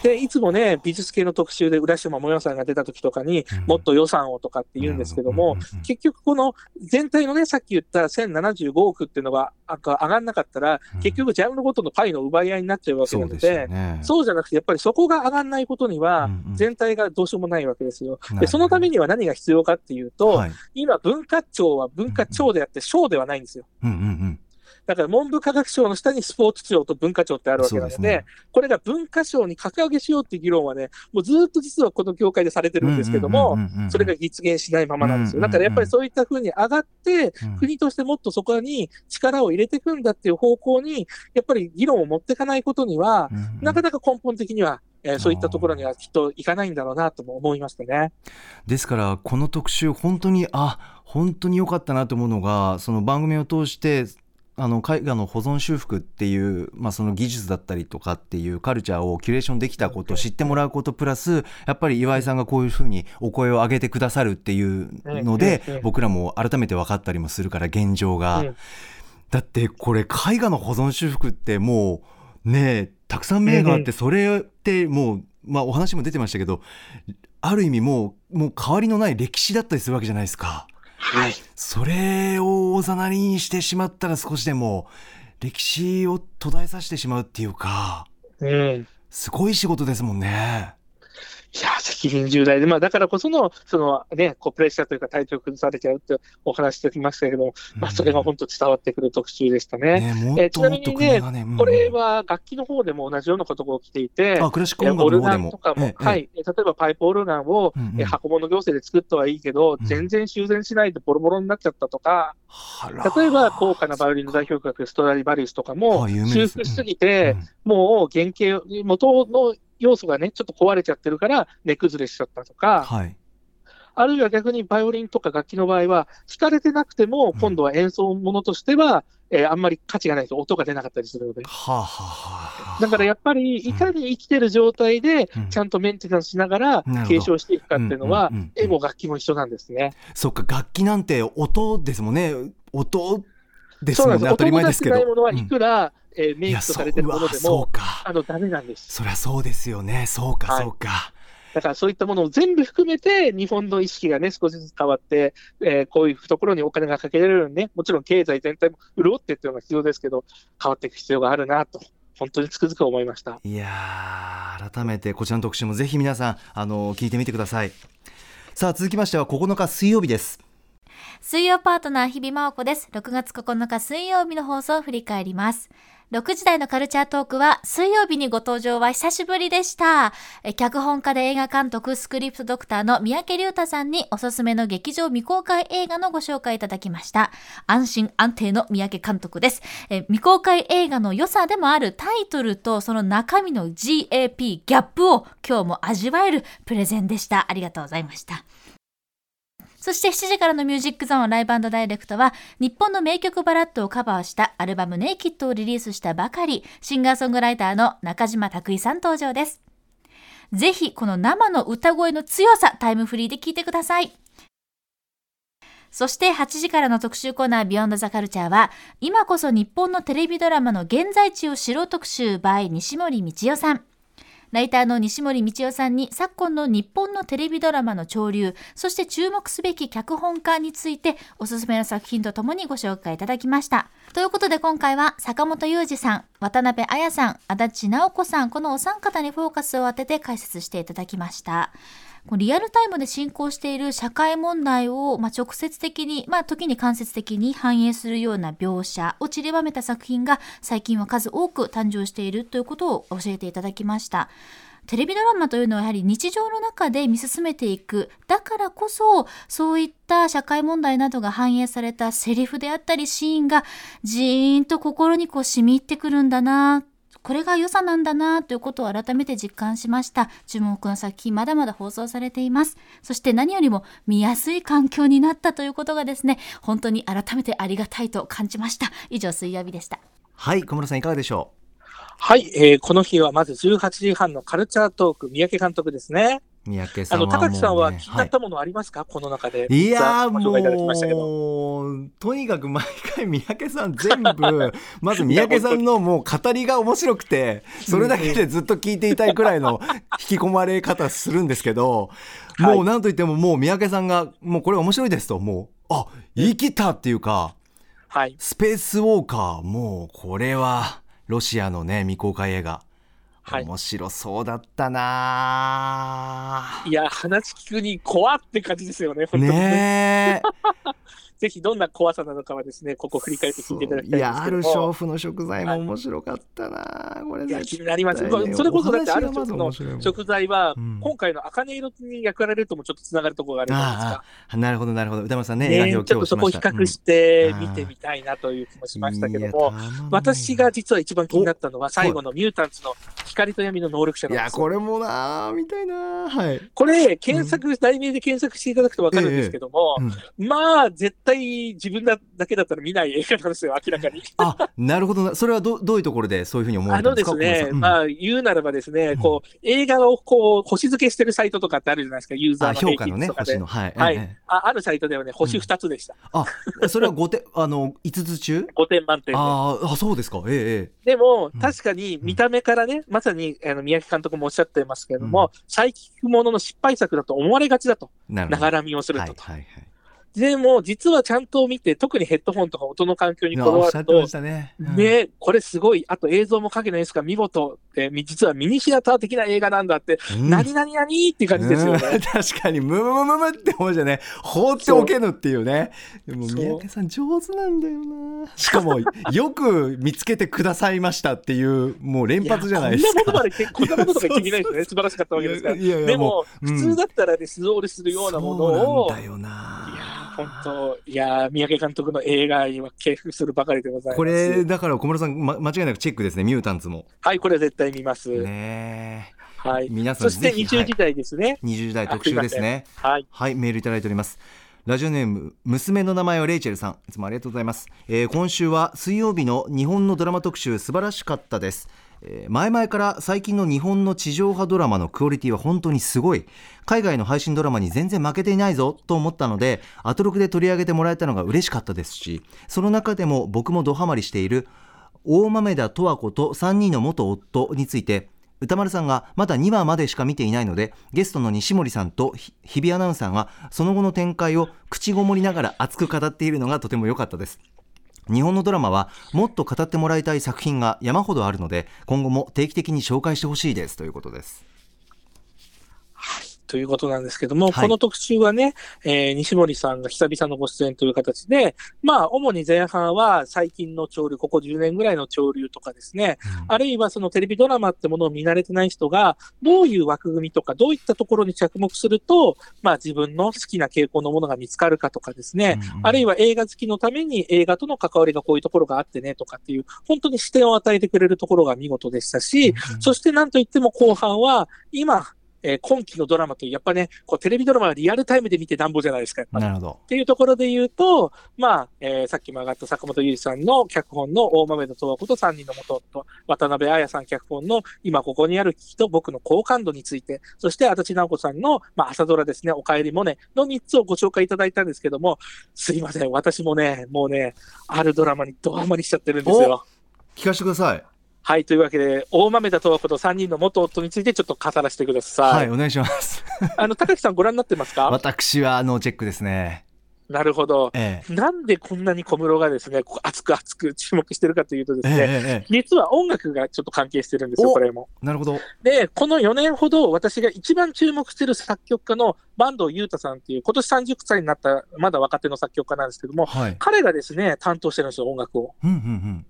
で、いつもね、美術系の特集で浦島もよさんが出た時とかに、うんもっと予算をとかって言うんですけども、うんうんうんうん結局この全体のね、さっき言った1075億っていうのがあ上がんなかったら、うん結局ジャンルごとのパイの奪い合いになっちゃうわけなのそうで。そうじゃなくて、やっぱりそこが上がんないことにはうんう、ん全体がどうしようもないわけですよ。なるほどで、そのためには何が必要かっていうと、はい。今、文化庁は文化庁であって、省ではないんですよ。うんうんうん。だから文部科学省の下にスポーツ庁と文化庁ってあるわけなので、ね。これが文化省に格上げしようっていう議論はね、もうずっと実はこの業界でされてるんですけども、それが実現しないままなんですよ。だからやっぱりそういった風に上がって、うん国としてもっとそこに力を入れていくんだっていう方向に、やっぱり議論を持っていかないことには、なかなか根本的には、えーそういったところにはきっといかないんだろうなとも思いましたね。ですからこの特集本当にあ本当に良かったなと思うのがその番組を通してあの絵画の保存修復っていう、まあ、その技術だったりとかっていうカルチャーをキュレーションできたこと知ってもらうことプラスやっぱり岩井さんがこういうふうにお声を上げてくださるっていうので僕らも改めて分かったりもするから現状が、うん。だってこれ絵画の保存修復ってもうねたくさん名があってそれってもう、まあ、お話も出てましたけどある意味もうもう変わりのない歴史だったりするわけじゃないですか。はい。それをおざなりにしてしまったら少しでも歴史を途絶えさせてしまうっていうかうん。すごい仕事ですもんね。いや、責任重大で、まあ、だからこその、そのね、こう、プレッシャーというか、体調崩されちゃうってお話してきましたけども、まあ、それが本当伝わってくる特集でしたね。ねもえっともっと国がね、うん。これは楽器の方でも同じようなことが起きていて、あクラシックえ音楽オルガの方でも。ンとかも、ええはい、え例えばパイプオルガンを、え箱物行政で作ったはいいけど、うん。全然修繕しないでボロボロになっちゃったとか、例えば高価なバイオリンの代表格、ストラディバリウスとかも修復しすぎて、うん。もう原型、元の要素がね、ちょっと壊れちゃってるから、値崩れしちゃったとか、はい。あるいは逆にバイオリンとか楽器の場合は、弾かれてなくても、うん。今度は演奏ものとしては、えーあんまり価値がないと音が出なかったりするので。はあ、はあはあ、だからやっぱり、いかに生きてる状態でうん、ちゃんとメンテナンスしながら継承していくかっていうのはうんうんうん、絵も楽器も一緒なんですね。そっか楽器なんて音ですもんね。音です。もんね当たり前ですけど。ないものはいうん。くら、えーメイクとされてるものでも、か。あの、ダメなんです。そりゃそうですよね。そうか、はい。そうか。だからそういったものを全部含めて、日本の意識がね、少しずつ変わって、えーこういうところにお金がかけられるようにね、もちろん経済全体も潤ってっていうのが必要ですけど、変わっていく必要があるなと、本当につくづく思いました。いやー改めてこちらの特集もぜひ皆さんあの聞いてみてください。さあ続きましては9日水曜日です水曜パートナー日々真央子です。6月9日水曜日の放送を振り返ります。6時台のカルチャートークは水曜日にご登場は久しぶりでした。脚本家で映画監督、スクリプトドクターの三宅隆太さんにおすすめの劇場未公開映画のご紹介いただきました。安心安定の三宅監督です。え未公開映画の良さでもあるタイトルとその中身の GAP、ギャップを今日も味わえるプレゼンでした。ありがとうございました。そして7時からのミュージックゾーンライブダイレクトは日本の名曲バラッドをカバーしたアルバムネイキッドをリリースしたばかりシンガーソングライターの中島拓衣さん登場です。ぜひこの生の歌声の強さタイムフリーで聴いてください。そして8時からの特集コーナービヨンドザカルチャーは今こそ日本のテレビドラマの現在地を知ろう特集 by 西森道夫さん。ライターの西森道夫さんに昨今の日本のテレビドラマの潮流、そして注目すべき脚本家についておすすめの作品とともにご紹介いただきました。ということで今回は坂本雄二さん、渡辺彩さん、足立直子さん、このお三方にフォーカスを当てて解説していただきました。リアルタイムで進行している社会問題を、まあ、直接的に、まあ、時に間接的に反映するような描写を散りばめた作品が最近は数多く誕生しているということを教えていただきました。テレビドラマというのはやはり日常の中で見進めていく。だからこそ、そういった社会問題などが反映されたセリフであったりシーンがじーんと心にこう染み入ってくるんだな。これが良さなんだなということを改めて実感しました。注目の作品まだまだ放送されています。そして何よりも見やすい環境になったということがですね、本当に改めてありがたいと感じました。以上、水曜日でした。はい小室さんいかがでしょはい、えーこの日はまず18時半のカルチャートーク、三宅監督ですね。う三宅さんね、高木さんは気になはったものありますか、この中で。いや。もうとにかく毎回三宅さん全部 <laughs> まず三宅さんのもう語りが面白くてそれだけでずっと聞いていたいくらいの <laughs> 引き込まれ方するんですけどはいもうなんといってももう三宅さんがもうこれ面白いですともうあ言い切ったっていうかはい。スペースウォーカーもうこれはロシアのね未公開映画はい。面白そうだったな。いや、話聞くに怖って感じですよね。ねえ <laughs> ぜひどんな怖さなのかはですね、ここ振り返って聞いていただきたいんいやある。娼婦の食材も面白かったな、これいや、絶気になります。対ね。それこそだってあるお話がまず一つの食材は、うん。今回の茜色に焼かれるともちょっとつながるところがあるじゃないですあか。あなるほどなるほど。歌丸さんねちょっとそこを比較して見てみたいなという気もしましたけども、私が実は一番気になったのは最後のミュータンツの光と闇の能力者いやなんですよ。これもな見たいなはい、これ、検索、題名で検索していただくとわかるんですけども、うん。まあ、絶対自分だだけだったら見ない映画なんですよ、明らかに。<laughs> あなるほど。なそれはどどういうところでそういうふうに思わあれたんでか？のですすね、小室さん。まあ、言うならばですね、うん。こう、映画をこう、星付けしてるサイトとかってあるじゃないですか、ユーザあーの平評価のね。星の。はい、はい。ええああるサイトではね、星2つでした。あそれは5点 <laughs> あの5つ中？5点満点で。あーあそうですか。えええでもうん、確かに見た目からね、まさにあの宮城監督もおっしゃってますけれども、サイキックものの失敗作だと思われがちだと、えながら見をするはいとと。はいはいでも、実はちゃんと見て、特にヘッドホンとか音の環境にこだわるとね、うん。ね、これすごい、あと映像も影の演出が見事で、み実はミニシアター的な映画なんだって、うん。何々何っていう感じですよね。うん。<laughs> 確かにムムムムムって思うじゃね放っておけぬっていうね。でも三宅さん上手なんだよな。しかも <laughs> よく見つけてくださいましたっていうもう連発じゃないですか。やこんなものまで、こんなものとか言ってみないですよね。<laughs> 素晴らしかったわけですから。いやいやでも、普通だったらね、素通りするようなものを、そうなんだよな本当、いやー、三宅監督の映画には敬服するばかりでございます。これだから小室さん、ま、間違いなくチェックですねミュータンツもはい、これは絶対見ます。ねえはい。皆さんそしてぜひ20時台ですね。20代特集ですねはい。はい、メールいただいております。ラジオネーム、娘の名前はレイチェルさん。いつもありがとうございます。えー今週は水曜日の日本のドラマ特集素晴らしかったです。前々から最近の日本の地上波ドラマのクオリティは本当にすごい。海外の配信ドラマに全然負けていないぞと思ったので、アトロクで取り上げてもらえたのが嬉しかったですし、その中でも僕もドハマりしている大豆田十和子と3人の元夫について歌丸さんがまだ2話までしか見ていないのでゲストの西森さんと日比アナウンサーがその後の展開を口ごもりながら熱く語っているのがとても良かったです日本のドラマはもっと語ってもらいたい作品が山ほどあるので今後も定期的に紹介してほしいです。ということです。ということなんですけども、はい。この特集はね、えー西森さんが久々のご出演という形で、まあ、主に前半は最近の潮流、ここ10年ぐらいの潮流とかですね、あるいはそのテレビドラマってものを見慣れてない人が、どういう枠組みとか、どういったところに着目すると、まあ自分の好きな傾向のものが見つかるかとかですね、あるいは、は映画好きのために映画との関わりがこういうところがあってねとかっていう、本当に視点を与えてくれるところが見事でしたし、そしてなんといっても後半は、今、えー今期のドラマという、やっぱね、こうテレビドラマはリアルタイムで見てなんぼじゃないですか、なるほど。っていうところで言うと、まあ、えーさっきも上がった坂本優さんの脚本の大豆田十和子と三人の元と、渡辺彩さん脚本の今ここにある危機と僕の好感度について、そして足立直子さんの、まあ、朝ドラですね、おかえりモネの3つをご紹介いただいたんですけども、すいません、私もね、もうね、あるドラマにドハマりしちゃってるんですよ。聞かせてください。はい、というわけで、大豆田十和子と3人の元夫についてちょっと語らせてください。はい、お願いします。<laughs> あの、高木さんご覧になってますか？私はノーチェックですね。なるほど。ええ。なんでこんなに小室がですね、熱く熱く注目してるかというとですええね、えええ実は音楽がちょっと関係してるんですよ、おこれも。えなるほど。で、この4年ほど私が一番注目してる作曲家の坂東裕太さんっていう、今年30歳になったまだ若手の作曲家なんですけども、はい。彼がですね、担当してるんですよ、音楽を。うんうんうん。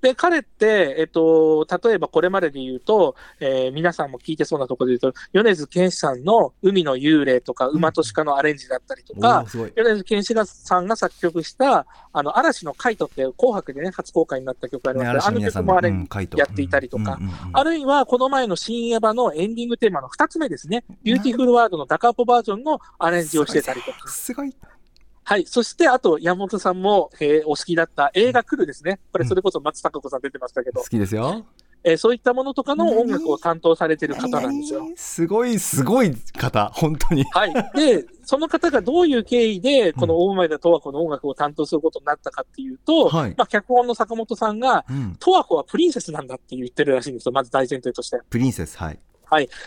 で、彼って、えっと、例えばこれまでで言うと、えー皆さんも聞いてそうなところで言うと、米津玄師さんの海の幽霊とか、馬と鹿のアレンジだったりとおかー、すごい。米津玄師さんが作曲した、あの、嵐のカイトって紅白でね、初公開になった曲がありね、ますけど、あの曲もあれ、やっていたりとかうんうんうんうんあるいはこの前の新エヴァのエンディングテーマの2つ目ですね、 Beautiful World のダカーポバージョンのアレンジをしてたりとか。すごい。はい。そして、あと、山本さんも、えーお好きだった映画来るですね。これ、それこそ松たか子さん出てましたけど好、きですよ。えーそういったものとかの音楽を担当されてる方なんですよ。すごい、すごい方、本当に。はい。で、その方がどういう経緯で、この大前田十和子の音楽を担当することになったかっていうと、はいまあ、脚本の坂本さんが、うん。十和子はプリンセスなんだって言ってるらしいんですよ。まず大前提として。プリンセス、はい。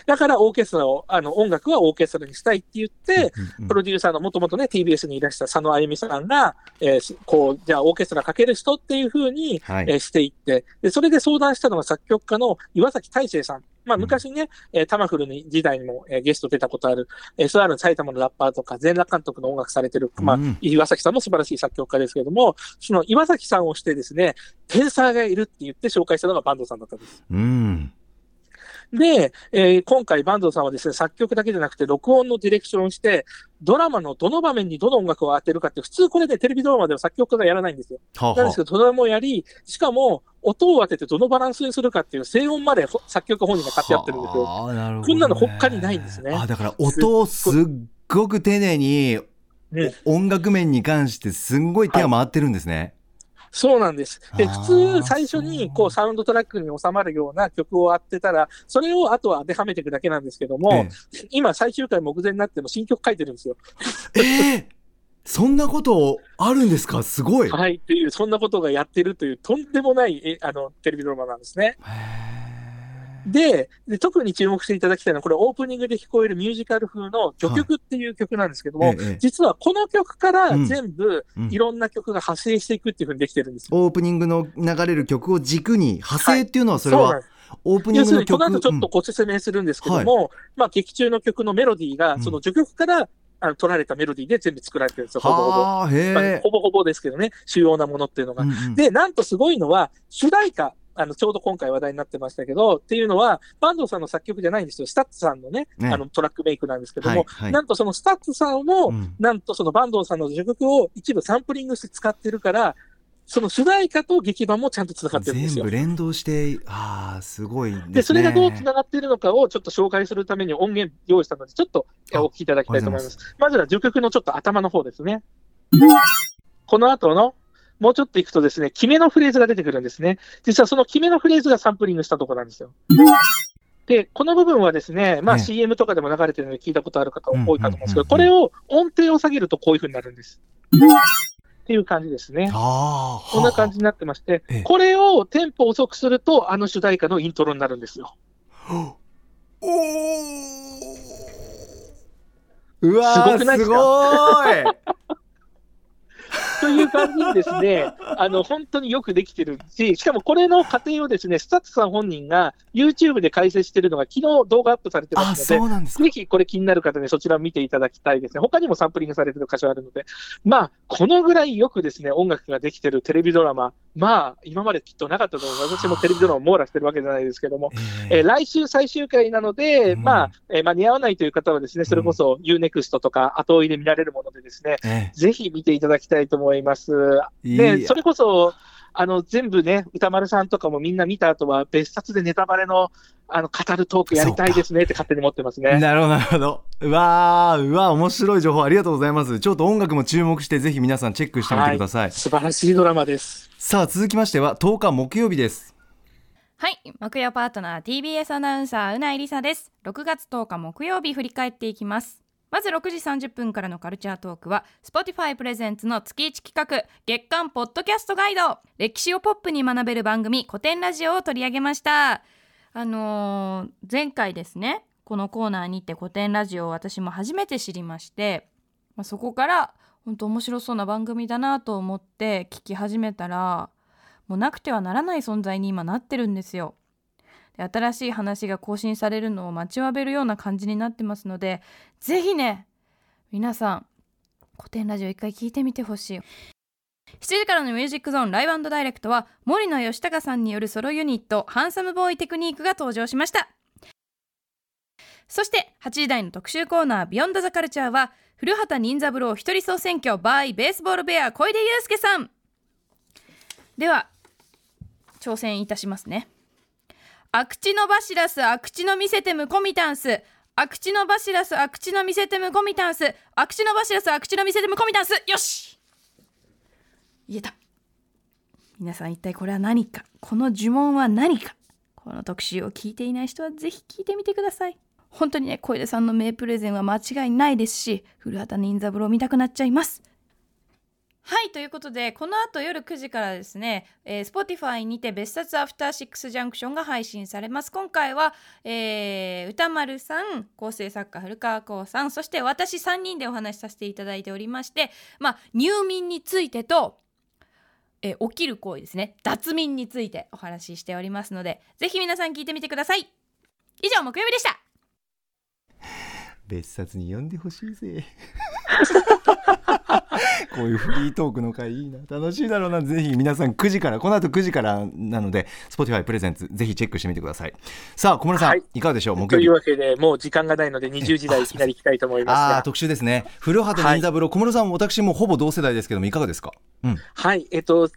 だから、オーケストラを、あの、音楽はオーケストラにしたいって言って、プロデューサーのもともとね、TBS にいらした佐野あゆみさんが、えーしこう、じゃあオーケストラかける人っていう風に、はいえーしていって、で、それで相談したのが作曲家の岩崎大成さん。まあ、うん昔ね、えータマフルに時代にも、えーゲスト出たことある、SR 埼玉のラッパーとか、全裸監督の音楽されてる、まあ、うん岩崎さんも素晴らしい作曲家ですけれども、その岩崎さんをしてですね、天才がいるって言って紹介したのがバンドさんだったんです。うん。で、えー今回、坂東さんはですね、作曲だけじゃなくて、録音のディレクションをして、ドラマのどの場面にどの音楽を当てるかって、普通これでテレビドラマでは作曲家がやらないんですよ。はあはなんですけど、ドラマもやり、しかも、音を当ててどのバランスにするかっていう、静音までほ作曲家本人が買ってやってるんですよ。はあねこんなの他にないんですねあ、だから音をすっごく丁寧に、ね音楽面に関してすんごい手が回ってるんですね。そうなんです。で、普通、最初に、こう、サウンドトラックに収まるような曲を当てたら、それをあとは当てはめていくだけなんですけども、え今、最終回目前になっても新曲書いてるんですよ。えええそんなことあるんですか？すごい。はい、っていう、そんなことがやってるという、とんでもない、えあの、テレビドラマなんですね。へでで、特に注目していただきたいのは、これ、オープニングで聞こえるミュージカル風の序曲っていう曲なんですけども、えええ実はこの曲からうん。全部うん。いろんな曲が派生していくっていう風にできてるんですよ。オープニングの流れる曲を軸に派生っていうのはそれはそうなんですオープニン要するグの曲にこの後ちょっとご説明するんですけども、まあ劇中の曲のメロディーが、うん。その序曲からあの取られたメロディーで全部作られてるんですよ、ほぼほぼ。まあえほぼほぼですけどね、主要なものっていうのが。うんうん。で、なんとすごいのは、主題歌、あの、ちょうど今回話題になってましたけど、っていうのは、坂東さんの作曲じゃないんですよ。 STUTSさんのね、ねあの、トラックメイクなんですけども、はいはいなんとその STUTSさんも、うんなんとその坂東さんの序曲を一部サンプリングして使ってるから、その主題歌と劇版もちゃんと繋がってるんですよ全部。連動してああすごいですねで、それがどう繋がっているのかをちょっと紹介するために音源用意したので、ちょっとお聞きいただきたいと思いま。ありがとうございまずは序曲のちょっと頭の方ですね。この後の、もうちょっと行くとですね、決めのフレーズが出てくるんですね。実はその決めのフレーズがサンプリングしたところなんですよ。で、この部分はですね、まあね CM とかでも流れてるので聞いたことある方多いかと思うんですけど、うんこれを音程を下げるとこういう風になるんです。っていう感じですね。こんな感じになってましてええ、これをテンポ遅くすると、あの主題歌のイントロになるんですよ。おーうわーすごくないですすごい <laughs> という感じにですね、<laughs> あの、本当によくできてるし、しかもこれの過程をですね、 STUTSさん本人が YouTube で解説してるのが昨日動画アップされてまあ、すので、で。ぜひこれ気になる方ね、そちらを見ていただきたいですね。他にもサンプリングされてる箇所あるので、まあ、このぐらいよくですね、音楽ができてるテレビドラマ、まあ、今まできっとなかったと思います。私もテレビドラマを網羅してるわけじゃないですけども、えー来週最終回なので、うんまあ、えー間に合わないという方はですね、それこそ UNEXT とか後追いで見られるものでですね、えぜひ見ていただきたいと思います。えいで、やそれこそ、あの、全部ね、歌丸さんとかもみんな見た後は、別冊でネタバレの、あの、語るトークやりたいですねって勝手に思ってますね。なるほど、なるほど。うわー、うわー、面白い情報ありがとうございます。ちょっと音楽も注目して、ぜひ皆さんチェックしてみてください。素晴らしいドラマです。さあ、続きましては、10日木曜日です。はい木曜パートナー TBS アナウンサーうないりさです。6月10日木曜日振り返っていきます。まず6時30分からのカルチャートークは Spotify プレゼンツの月1企画月間ポッドキャストガイド。歴史をポップに学べる番組古典ラジオを取り上げました。あのー前回ですねこのコーナーにて古典ラジオを私も初めて知りまして、まあ、そこから本当面白そうな番組だなと思って聞き始めたらもうなくてはならない存在に今なってるんですよ。で新しい話が更新されるのを待ちわびるような感じになってますのでぜひね皆さん古典ラジオ一回聞いてみてほしい。7時からのミュージックゾーンライブダイレクトは森野義孝さんによるソロユニットハンサムボーイテクニックが登場しましたそして8時台の特集コーナービヨンドザカルチャーは古畑任三郎一人総選挙 by ベースボールベア小出祐介さん。では挑戦いたしますね。アクチノバシラスアクチノミセテムコミタンス。アクチノバシラスアクチノミセテムコミタンス。アクチノバシラスアクチノミセテムコミタンス。よし!言えた。皆さん一体これは何か？この呪文は何か？この特集を聞いていない人はぜひ聞いてみてください。本当にね小出さんの名プレゼンは間違いないですし古畑任三郎見たくなっちゃいます。はいということでこの後夜9時からですね、えー、Spotify にて別冊アフターシックスジャンクションが配信されます。今回は、えー歌丸さん構成作家古川光さんそして私3人でお話しさせていただいておりましてまあ入眠についてとえ起きる行為ですね。脱眠についてお話ししておりますのでぜひ皆さん聞いてみてください。以上木曜日でした。別冊に読んでほしいぜ。<laughs> こういうフリートークの回いいな。楽しいだろうな。ぜひ皆さん9時から、この後9時からなので、Spotify プレゼンツ、ぜひチェックしてみてください。さあ、小村さん、はいい、かがでしょう？木と曜日。いうわけで、もう時間がないので、20時台いきなり行きたいと思います <laughs> ああ。特集ですね。古畑任三郎、小室さん、私もほぼ同世代ですけども、いかがですか？うん。はい、えっと、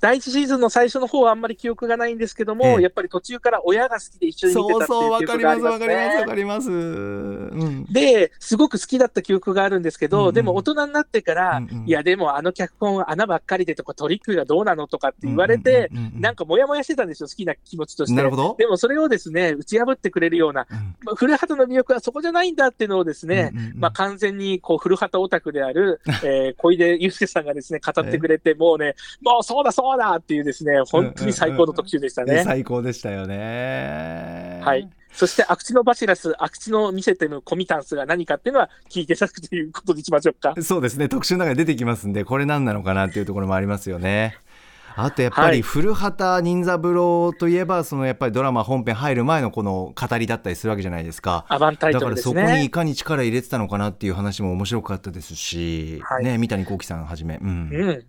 第一シーズンの最初の方はあんまり記憶がないんですけども、ええやっぱり途中から親が好きで一緒に見てたっていう記憶かります、がありますわかります、わね。かります。うん。で、すごく好きだった記憶があるんですけど、うんうんでも大人になってから、うんうんいや、でもあの脚本は穴ばっかりでとかトリックがどうなのとかって言われて、うんうんうんうんなんかモヤモヤしてたんですよ、好きな気持ちとして。なるほど。でもそれをですね、打ち破ってくれるような、うんまあ古畑の魅力はそこじゃないんだっていうのをですね、うんうんうんまあ完全にこう古畑オタクである、<laughs> えー小出祐介さんがですね、語ってくれて、もうね、もうそうだそうだっていうですね、本当に最高の特集でしたね。最高でしたよね。はい。そして、アクチノバシラス、アクチノ見せてるコミタンスが何かっていうのは聞いていただくということにしましょうか。そうですね特集の中で出てきますんでこれ何なのかなっていうところもありますよね。<laughs> あとやっぱはいり古畑任三郎といえばそのやっぱりドラマ本編入る前のこの語りだったりするわけじゃないですか。アバンタイだからトルですそこにいね。かに力入れてたのかなっていう話も面白かったですし、はいね三谷幸喜さんはじめ、うんうん。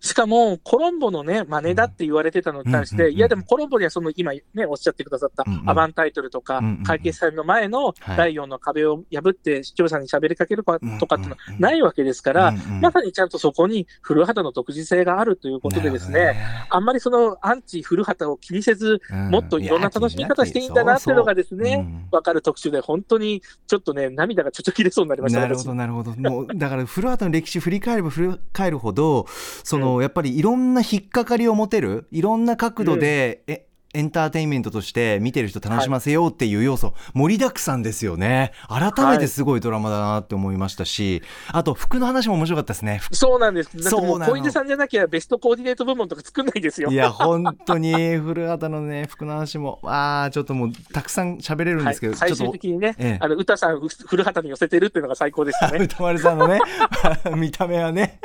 しかも、コロンボのね、真似だって言われてたのに対して、いやでもコロンボにはその今ね、おっしゃってくださったアバンタイトルとか会計さんの前のはい第4の壁を破って視聴者に喋りかけるかとかっていうのはないわけですから、まさにちゃんとそこに古畑の独自性があるということでですね、あんまりそのアンチ古畑を気にせず、もっといろんな楽しみ方していいんだなっていうのがですね、わかる特集で、本当にちょっとね、涙がちょっと切れそうになりました、私なるほどなるほどもうだから古畑の歴史振り返れば振り返るほどその、やっぱりいろんな引っかかりを持てるいろんな角度で、えエンターテインメントとして見てる人楽しませようっていう要素、盛りだくさんですよね。改めてすごいドラマだなって思いましたし、あと服の話も面白かったですね。服。そうなんです。そうな小出さんじゃなきゃベストコーディネート部門とか作んないですよ。いや本当に古畑のね服の話もあーちょっともうたくさん喋れるんですけど、はい、最終的にね、ええ。あの歌さん、古畑に寄せてるっていうのが最高でしたね。<laughs> 歌丸さんのね <laughs> 見た目はね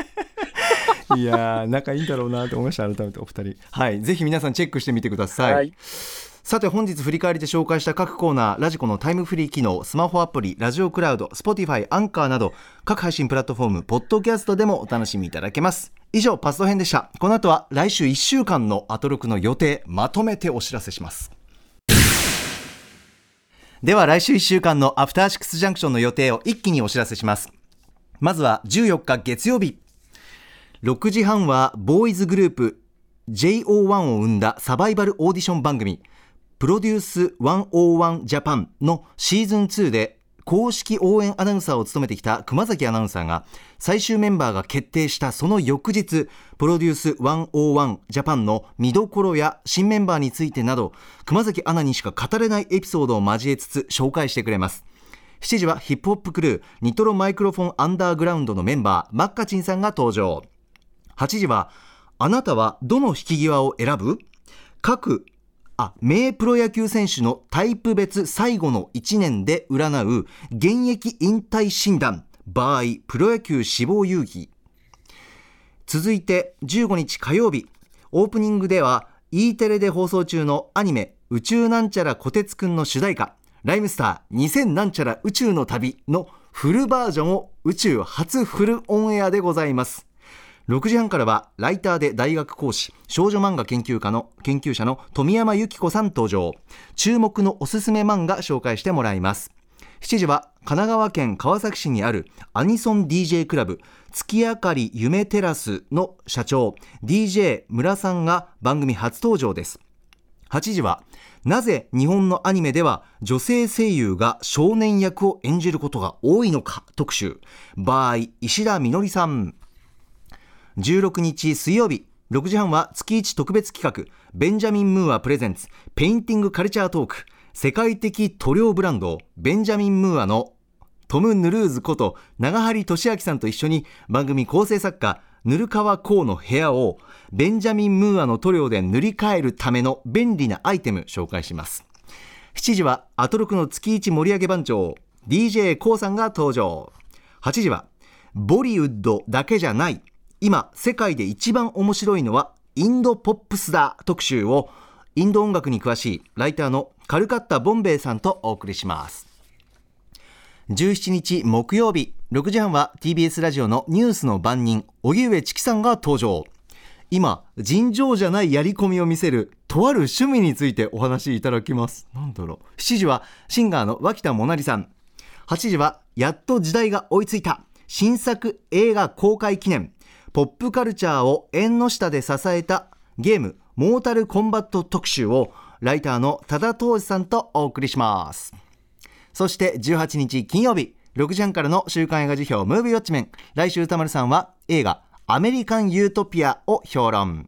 <laughs> いやー仲いいんだろうなと思いました改めてお二人。はいぜひ皆さんチェックしてみてください、はい。さて本日振り返りで紹介した各コーナーラジコのタイムフリー機能スマホアプリラジオクラウド Spotify アンカーなど各配信プラットフォームポッドキャストでもお楽しみいただけます。以上パスト編でした。この後は来週1週間のアトロクの予定まとめてお知らせします。では来週1週間のアフターシックスジャンクションの予定を一気にお知らせします。まずは14日月曜日6時半はボーイズグループ JO1 を生んだサバイバルオーディション番組プロデュース101ジャパンのシーズン2で公式応援アナウンサーを務めてきた熊崎アナウンサーが最終メンバーが決定したその翌日プロデュース101ジャパンの見どころや新メンバーについてなど熊崎アナにしか語れないエピソードを交えつつ紹介してくれます。7時はヒップホップクルーニトロマイクロフォンアンダーグラウンドのメンバーマッカチンさんが登場。8時はあなたはどの引き際を選ぶ？各あ名プロ野球選手のタイプ別最後の1年で占う現役引退診断場合プロ野球志望遊戯。続いて15日火曜日。オープニングでは E テレで放送中のアニメ「宇宙なんちゃらこてつくん」の主題歌「ライムスター2000なんちゃら宇宙の旅」のフルバージョンを宇宙初フルオンエアでございます。6時半からはライターで大学講師少女漫画研究家の研究者の富山由紀子さん登場。注目のおすすめ漫画紹介してもらいます。7時は神奈川県川崎市にあるアニソン DJ クラブ月明かり夢テラスの社長 DJ 村さんが番組初登場です。8時はなぜ日本のアニメでは女性声優が少年役を演じることが多いのか特集。場合石田みのりさん。16日水曜日6時半は月1特別企画ベンジャミン・ムーア presents Painting Culture Talk 世界的塗料ブランドベンジャミン・ムーアのトム・ヌルーズこと長張俊明さんと一緒に番組構成作家ぬるかわこうの部屋をベンジャミン・ムーアの塗料で塗り替えるための便利なアイテム紹介します。7時はアトロクの月1盛り上げ番長 d j k o さんが登場。8時はボリウッドだけじゃない今世界で一番面白いのはインドポップスだ特集をインド音楽に詳しいライターのカルカッタ・ボンベイさんとお送りします。17日木曜日6時半は TBS ラジオのニュースの番人荻上チキさんが登場。今尋常じゃないやり込みを見せるとある趣味についてお話しいただきます。なんだろう。7時はシンガーの脇田もなりさん。8時はやっと時代が追いついた。新作映画公開記念。ポップカルチャーを縁の下で支えたゲームモータルコンバット特集をライターの多田東司さんとお送りします。そして18日金曜日6時半からの週刊映画辞表ムービーウォッチメン。来週歌丸さんは映画アメリカンユートピアを評論。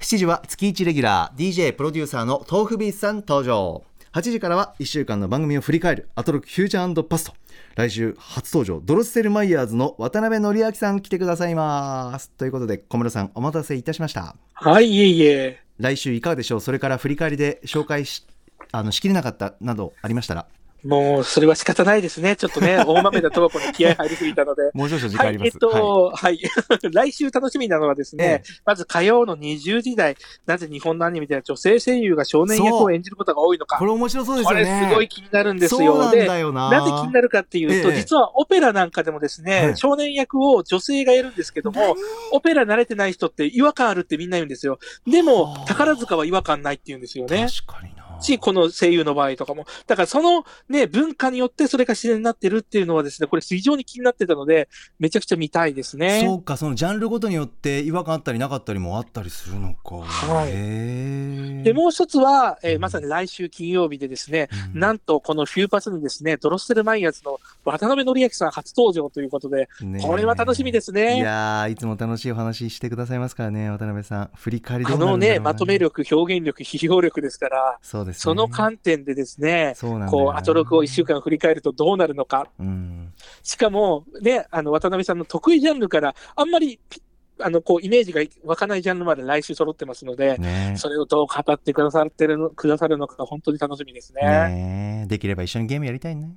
7時は月1レギュラー DJ プロデューサーの豆腐ビースさん登場。8時からは1週間の番組を振り返るアトロックフューチャーパスト。来週初登場ドロッセルマイヤーズの渡辺則明さん来てくださいます。ということで小室さんお待たせいたしました。はい、いえいえ。来週いかがでしょう？それから振り返りで紹介しあのしきれなかったなどありましたらもう、それは仕方ないですね。ちょっとね、<laughs> 大豆田とはこに気合入りすぎたので。もう少々時間あります、はい、えっと、はい。<laughs> 来週楽しみなのはですね、ええまず火曜の20時台、なぜ日本のアニメでは女性声優が少年役を演じることが多いのか。これ面白そうですねれすごい気になるんですよ。そうなんでだよななぜ気になるかっていうと、ええ実はオペラなんかでもですね、はい少年役を女性がやるんですけども、オペラ慣れてない人って違和感あるってみんな言うんですよ。でもはあ、宝塚は違和感ないって言うんですよね。確かになし、この声優の場合とかも。だからそのね、文化によってそれが自然になってるっていうのはですね、これ非常に気になってたので、めちゃくちゃ見たいですね。そうかそのジャンルごとによって違和感あったりなかったりもあったりするのか。はい。で、もう一つは、えーうん。まさに来週金曜日でですね、うん。なんとこのフューパスにですね、ドロッセルマイヤーズの渡辺則明さん初登場ということで、ねこれは楽しみですね。いやーいつも楽しいお話してくださいますからね渡辺さん振り返りどあのね、うなるんだろうなまとめ力、表現力、批評力ですから、そうねその観点でですね、そうなんだよなこう、アトロクを一週間振り返るとどうなるのか。うんしかも、ね、あの、渡辺さんの得意ジャンルから、あんまりピ、あの、こう、イメージが湧かないジャンルまで来週揃ってますので、ねそれをどう語ってくださってるの、くださるのか、本当に楽しみですね。ねできれば一緒にゲームやりたいね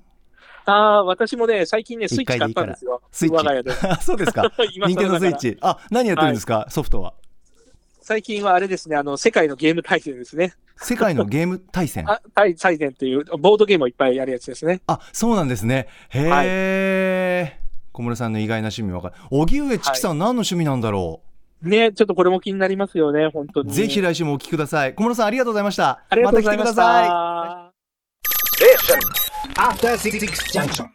ああ、私もね、最近ね、スイッチ買ったんですよ。スイッチそうですか。<laughs> 今任スイッチ。あ、何やってるんですか、ソフトは。最近はあれですね、あの、世界のゲーム対戦ですね。世界のゲーム対戦？あ対対戦っていう、ボードゲームをいっぱいやるやつですね。あ、そうなんですね。へえ、小室さんの意外な趣味わかる。荻上チキさん、何の趣味なんだろね、ちょっとこれも気になりますよね、本当う。に。ぜひ来週もお聞きください。小室さん、ありがとうございました。ありがとうございました来てください。た。After Six Junction.